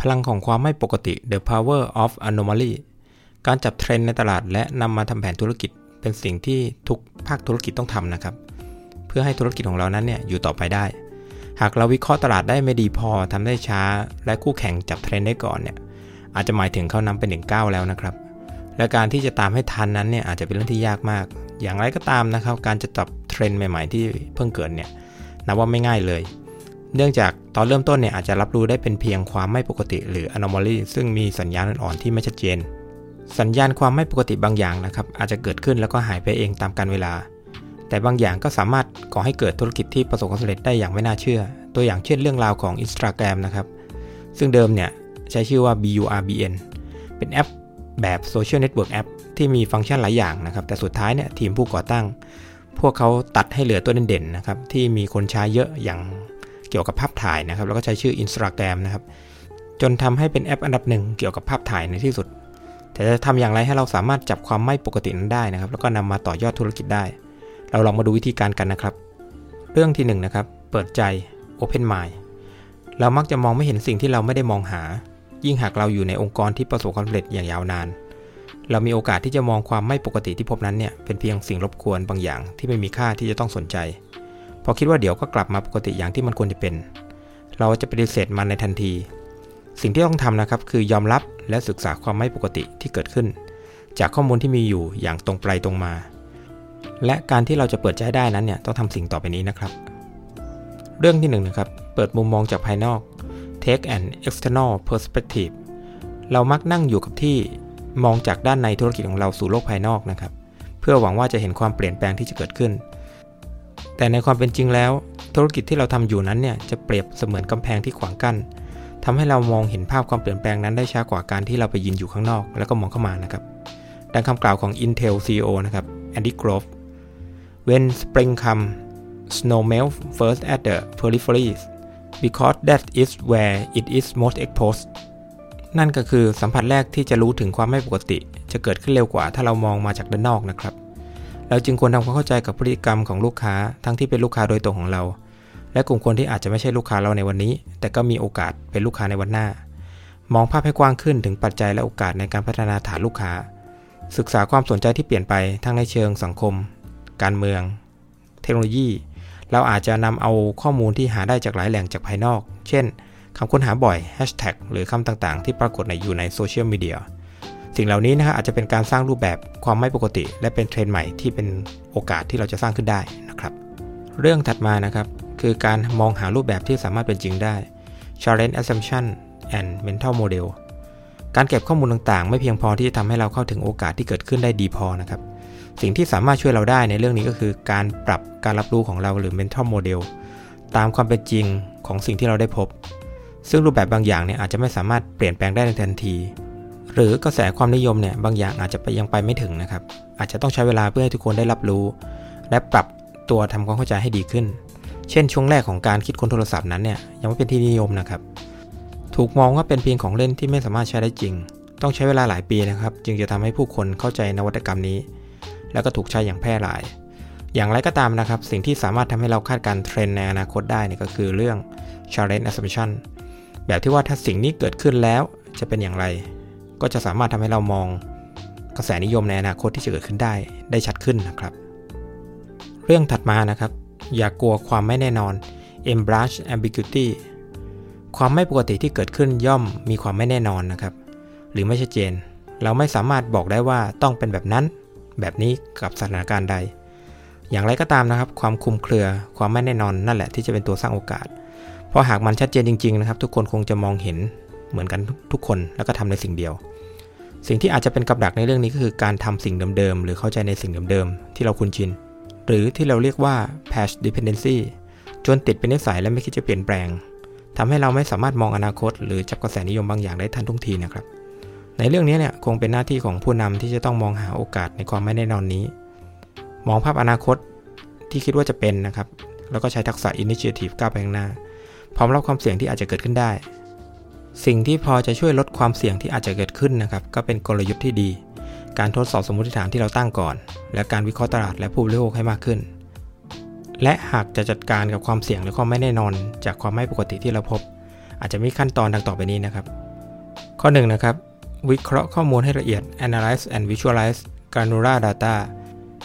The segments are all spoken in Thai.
พลังของความไม่ปกติ The Power of Anomaly การจับเทรนด์ในตลาดและนำมาทำแผนธุรกิจ เป็นสิ่งที่ทุกภาคธุรกิจต้องทำนะครับ เพื่อให้ธุรกิจของเรานั้นเนี่ยอยู่ต่อไปได้ หากเราวิเคราะห์ตลาดได้ไม่ดีพอทำได้ช้า และคู่แข่งจับเทรนด์ได้ก่อนเนี่ยอาจจะหมายถึงเขานำเป็นหนึ่งก้าวแล้วนะครับ และการที่จะตามให้ทันนั้นเนี่ยอาจจะเป็นเรื่องที่ยากมาก อย่างไรก็ตามนะครับ การจะจับเทรนด์ใหม่ ๆ ที่เพิ่งเกิดเนี่ยนับว่าไม่ง่ายเลย เนื่องจากตอนเริ่มต้นเนี่ยอาจจะรับรู้ได้เป็นเพียงความไม่ปกติ หรือ anomaly ซึ่งมีสัญญาณอ่อนๆที่ไม่ชัดเจน สัญญาณความไม่ปกติบางอย่างนะครับอาจจะเกิดขึ้นแล้วก็หายไปเองตามกาลเวลา แต่บางอย่างก็สามารถก่อให้เกิดธุรกิจที่ประสบความสำเร็จได้อย่างไม่น่าเชื่อ ตัวอย่างเช่นเรื่องราวของ Instagram นะครับซึ่งเดิมเนี่ยใช้ชื่อว่า BURBN เป็นแอปแบบ Social Network App ที่มีฟังก์ชันหลายอย่างนะครับ แต่สุดท้ายเนี่ยทีมผู้ก่อตั้ง พวกเขาตัดให้เหลือตัวเด่นๆนะครับที่มีคนใช้เยอะอย่าง เกี่ยวกับภาพถ่ายนะครับ แล้วก็ใช้ชื่อ Instagram นะครับ จนทำให้เป็นแอปอันดับหนึ่งเกี่ยวกับภาพถ่ายในที่สุด แต่จะทำอย่างไรให้เราสามารถจับความไม่ปกตินั้นได้นะครับ แล้วก็นำมาต่อยอดธุรกิจได้ เราลองมาดูวิธีการกันนะครับ เรื่องที่1นนะครับ เปิดใจ Open Mind เรามักจะมองไม่เห็นสิ่งที่เราไม่ได้มองหา ยิ่งหากเราอยู่ในองค์กรที่ประสบความสำเร็จอย่างยาวนาน เรามีโอกาสที่จะมองความไม่ปกติที่พบนั้นเนี่ยเป็นเพียงสิ่งรบกวนบางอย่างที่ไม่มีค่าที่จะต้องสนใจ อคิดว่าเดี๋ยวก็กลับมาปกติอย่างที่มันควรจะเป็น เราจะปฏิเสธมันในทันที สิ่งที่ต้องทำนะครับ คือยอมรับและศึกษาความไม่ปกติที่เกิดขึ้น จากข้อมูลที่มีอยู่อย่างตรงไปตรงมา และการที่เราจะเปิดใจได้นั้นเนี่ยต้องทำสิ่งต่อไปนี้นะครับ เรื่องที่1นนะครับ เปิดมุมมองจากภายนอก take an external perspective เรามักนั่งอยู่กับที่มองจากด้านในธุรกิจของเราสู่โลกภายนอกนะครับ เพื่อหวังว่าจะเห็นความเปลี่ยนแปลงที่จะเกิดขึ้น แต่ในความเป็นจริงแล้ว ธุรกิจที่เราทำอยู่นั้นเนี่ยจะเปรียบเสมือนกำแพงที่ขวางกั้นทำให้เรามองเห็นภาพความเปลี่ยนแปลงนั้นได้ช้ากว่าการที่เราไปยืนอยู่ข้างนอก แล้วก็มองเข้ามานะครับ ดังคำกล่าวของ Intel CEO นะครับ Andy Grove When spring come snow melt first at the peripheries because that is where it is most exposed นั่นก็คือสัมผัสแรกที่จะรู้ถึงความไม่ปกติ จะเกิดขึ้นเร็วกว่าถ้าเรามองมาจากด้านนอกนะครับ เราจึงควรทำความเข้าใจกับพฤติกรรมของลูกค้าทั้งที่เป็นลูกค้าโดยตรงของเรา และกลุ่มคนที่อาจจะไม่ใช่ลูกค้าเราในวันนี้ แต่ก็มีโอกาสเป็นลูกค้าในวันหน้า มองภาพให้กว้างขึ้นถึงปัจจัยและโอกาสในการพัฒนาฐานลูกค้า ศึกษาความสนใจที่เปลี่ยนไปทั้งในเชิงสังคม การเมือง เทคโนโลยี เราอาจจะนำเอาข้อมูลที่หาได้จากหลายแหล่งจากภายนอก เช่นคำค้นหาบ่อยแฮชแท็กหรือคำต่างๆ ที่ปรากฏในอยู่ในโซเชียลมีเดีย สิ่งเหล่านี้นะครับอาจจะเป็นการสร้างรูปแบบความไม่ปกติ และเป็นเทรนด์ใหม่ที่เป็นโอกาสที่เราจะสร้างขึ้นได้นะครับ เรื่องถัดมานะครับ คือการมองหารูปแบบที่สามารถเป็นจริงได้ challenge assumption and mental model การเก็บข้อมูลต่างๆ ไม่เพียงพอที่จะทำให้เราเข้าถึงโอกาสที่เกิดขึ้นได้ดีพอนะครับ สิ่งที่สามารถช่วยเราได้ในเรื่องนี้ก็คือ การปรับการรับรู้ของเราหรือ mental model ตามความเป็นจริงของสิ่งที่เราได้พบ ซึ่งรูปแบบบางอย่างเนี่ยอาจจะไม่สามารถเปลี่ยนแปลงได้ในทันที หรือกระแสความนิยมเนี่ยบางอย่างอาจจะไปยังไปไม่ถึงนะครับ อาจจะต้องใช้เวลาเพื่อให้ทุกคนได้รับรู้ และปรับตัวทำความเข้าใจให้ดีขึ้น เช่น ช่วงแรกของการคิดค้นโทรศัพท์นั้นเนี่ยยังไม่เป็นที่นิยมนะครับ ถูกมองว่าเป็นเพียงของเล่นที่ไม่สามารถใช้ได้จริง ต้องใช้เวลาหลายปีนะครับ จึงจะทำให้ผู้คนเข้าใจนวัตกรรมนี้ แล้วก็ถูกใช้อย่างแพร่หลาย อย่างไรก็ตามนะครับ สิ่งที่สามารถทำให้เราคาดการเทรนในอนาคตได้นี่ก็คือเรื่อง challenge assumption แบบที่ว่าถ้าสิ่งนี้เกิดขึ้นแล้วจะเป็นอย่างไร ก็จะสามารถทำให้เรามองกระแสนิยมในอนาคตที่จะเกิดขึ้นได้ได้ชัดขึ้นนะครับ เรื่องถัดมานะครับ อย่ากลัวความไม่แน่นอน embrace ambiguity ความไม่ปกติที่เกิดขึ้นย่อมมีความไม่แน่นอนนะครับ หรือไม่ชัดเจน เราไม่สามารถบอกได้ว่าต้องเป็นแบบนั้น แบบนี้กับสถานการณ์ใด อย่างไรก็ตามนะครับ ความคุมเครือความไม่แน่นอนนั่นแหละที่จะเป็นตัวสร้างโอกาส เพราะหากมันชัดเจนจริง ๆ นะครับ ทุกคนคงจะมองเห็น เหมือนกันทุกคนแล้วก็ทำในสิ่งเดียว สิ่งที่อาจจะเป็นกับดักในเรื่องนี้ก็คือการทำสิ่งเดิมๆ หรือเข้าใจในสิ่งเดิมๆ ที่เราคุ้นชิน หรือที่เราเรียกว่า patch dependency จนติดเป็นนิสัยและไม่คิดจะเปลี่ยนแปลงทำให้เราไม่สามารถมองอนาคต หรือจับกระแสนิยมบางอย่างได้ทันทุกทีนะครับ ในเรื่องนี้เนี่ยคงเป็นหน้าที่ของผู้นำที่จะต้องมองหาโอกาสในความไม่แน่นอนนี้ มองภาพอนาคตที่คิดว่าจะเป็นนะครับ แล้วก็ใช้ทักษะ initiative ก้าวไปข้างหน้า พร้อมรับความเสี่ยงที่อาจจะเกิดขึ้นได้ สิ่งที่พอจะช่วยลดความเสี่ยงที่อาจจะเกิดขึ้นนะครับ ก็เป็นกลยุทธ์ที่ดี การทดสอบสมมติฐานที่เราตั้งก่อน และการวิเคราะห์ตลาดและผู้บริโภคให้มากขึ้น และหากจะจัดการกับความเสี่ยงหรือความไม่แน่นอน จากความไม่ปกติที่เราพบ อาจจะมีขั้นตอนดังต่อไปนี้นะครับ ข้อ1นะครับ วิเคราะห์ข้อมูลให้ละเอียด analyze and visualize granular data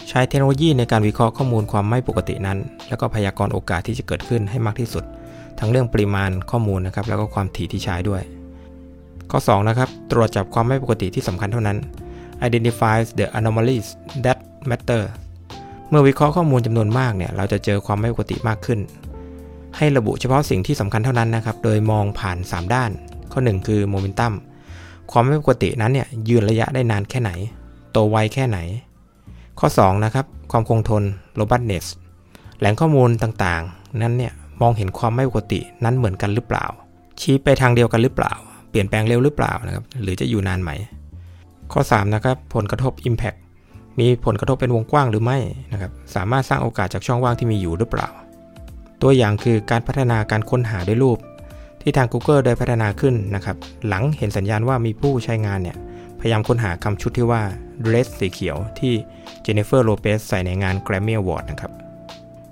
ใช้เทคโนโลยีในการวิเคราะห์ข้อมูลความไม่ปกตินั้น แล้วก็พยากรณ์โอกาสที่จะเกิดขึ้นให้มากที่สุด ทั้งเรื่องปริมาณข้อมูลนะครับแล้วก็ความถี่ที่ใช้ด้วย ข้อ2นะครับตรวจจับความไม่ปกติที่สำคัญเท่านั้น identifies the anomalies that matter เมื่อวิเคราะห์ข้อมูลจำนวนมากเนี่ยเราจะเจอความไม่ปกติมากขึ้น ให้ระบุเฉพาะสิ่งที่สำคัญเท่านั้นนะครับโดยมองผ่าน 3 ด้าน ข้อ 1 คือโมเมนตัมความไม่ปกตินั้นเนี่ยยืนระยะได้นานแค่ไหน โตไวแค่ไหน ข้อ 2 นะครับ ความคงทน robustness แหล่งข้อมูลต่างๆ นั้นเนี่ย มองเห็นความไม่ปกตินั้นเหมือนกันหรือเปล่า ชี้ไปทางเดียวกันหรือเปล่า เปลี่ยนแปลงเร็วหรือเปล่านะครับหรือจะอยู่นานไหม ข้อ 3 นะครับ ผลกระทบ impact มีผลกระทบเป็นวงกว้างหรือไม่นะครับสามารถสร้างโอกาสจากช่องว่างที่มีอยู่หรือเปล่า ตัวอย่างคือการพัฒนาการค้นหาด้วยรูป ที่ทาง Google ได้พัฒนาขึ้นนะครับหลังเห็นสัญญาณว่ามีผู้ใช้งานเนี่ยพยายามค้นหาคำชุดที่ว่า dress สีเขียวที่เจเนฟเฟอร์โลเปสใส่ในงาน Grammy Award นะครับ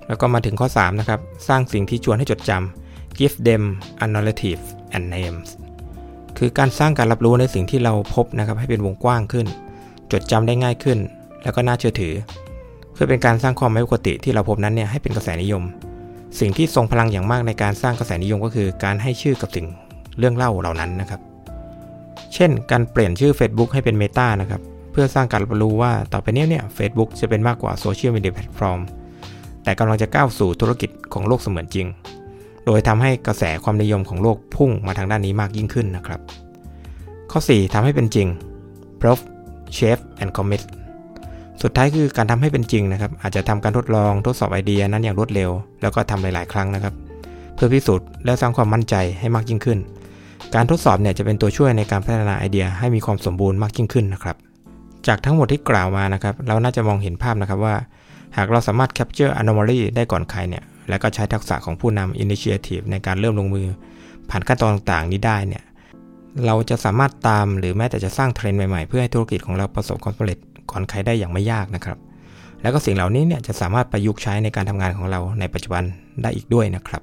แล้วก็มาถึงข้อ 3 นะครับ สร้างสิ่งที่ชวนให้จดจำ give them a narrative and names คือการสร้างการรับรู้ในสิ่งที่เราพบนะครับให้เป็นวงกว้างขึ้น จดจำได้ง่ายขึ้น แล้วก็น่าเชื่อถือ เพื่อเป็นการสร้างความไม่ปกติที่เราพบนั้นเนี่ยให้เป็นกระแสนิยม สิ่งที่ทรงพลังอย่างมากในการสร้างกระแสนิยมก็คือ การให้ชื่อกับสิ่งเรื่องเล่าเหล่านั้นนะครับ เช่น การเปลี่ยนชื่อ Facebook ให้เป็น Meta นะครับ เพื่อสร้างการรับรู้ว่าต่อไปนี้เนี่ยเฟซบุ๊กจะเป็นมากกว่าโซเชียลมีเดียแพลตฟอร์ม แต่กำลังจะก้าวสู่ธุรกิจของโลกเสมือนจริง โดยทำให้กระแสความนิยมของโลกพุ่งมาทางด้านนี้มากยิ่งขึ้นนะครับ ข้อ 4ทำให้เป็นจริง proof shape and commit สุดท้ายคือการทำให้เป็นจริงนะครับ อาจจะทำการทดลองทดสอบไอเดียนั้นอย่างรวดเร็ว แล้วก็ทำหลาย ๆ ครั้งนะครับ เพื่อพิสูจน์และสร้างความมั่นใจให้มากยิ่งขึ้น การทดสอบเนี่ยจะเป็นตัวช่วยในการพัฒนาไอเดียให้มีความสมบูรณ์มากยิ่งขึ้นนะครับ จากทั้งหมดที่กล่าวมานะครับ เราน่าจะมองเห็นภาพนะครับว่า หากเราสามารถ capture anomaly ได้ก่อนใครเนี่ย และก็ใช้ทักษะของผู้นำ initiative ในการเริ่มลงมือ ผ่านขั้นตอนต่างๆ นี้ได้เนี่ย เราจะสามารถตามหรือแม้แต่จะสร้างเทรนด์ใหม่ๆ เพื่อให้ธุรกิจของเราประสบความสำเร็จก่อนใครได้อย่างไม่ยากนะครับ แล้วก็สิ่งเหล่านี้เนี่ยจะสามารถประยุกต์ใช้ในการทำงานของเราในปัจจุบันได้อีกด้วยนะครับ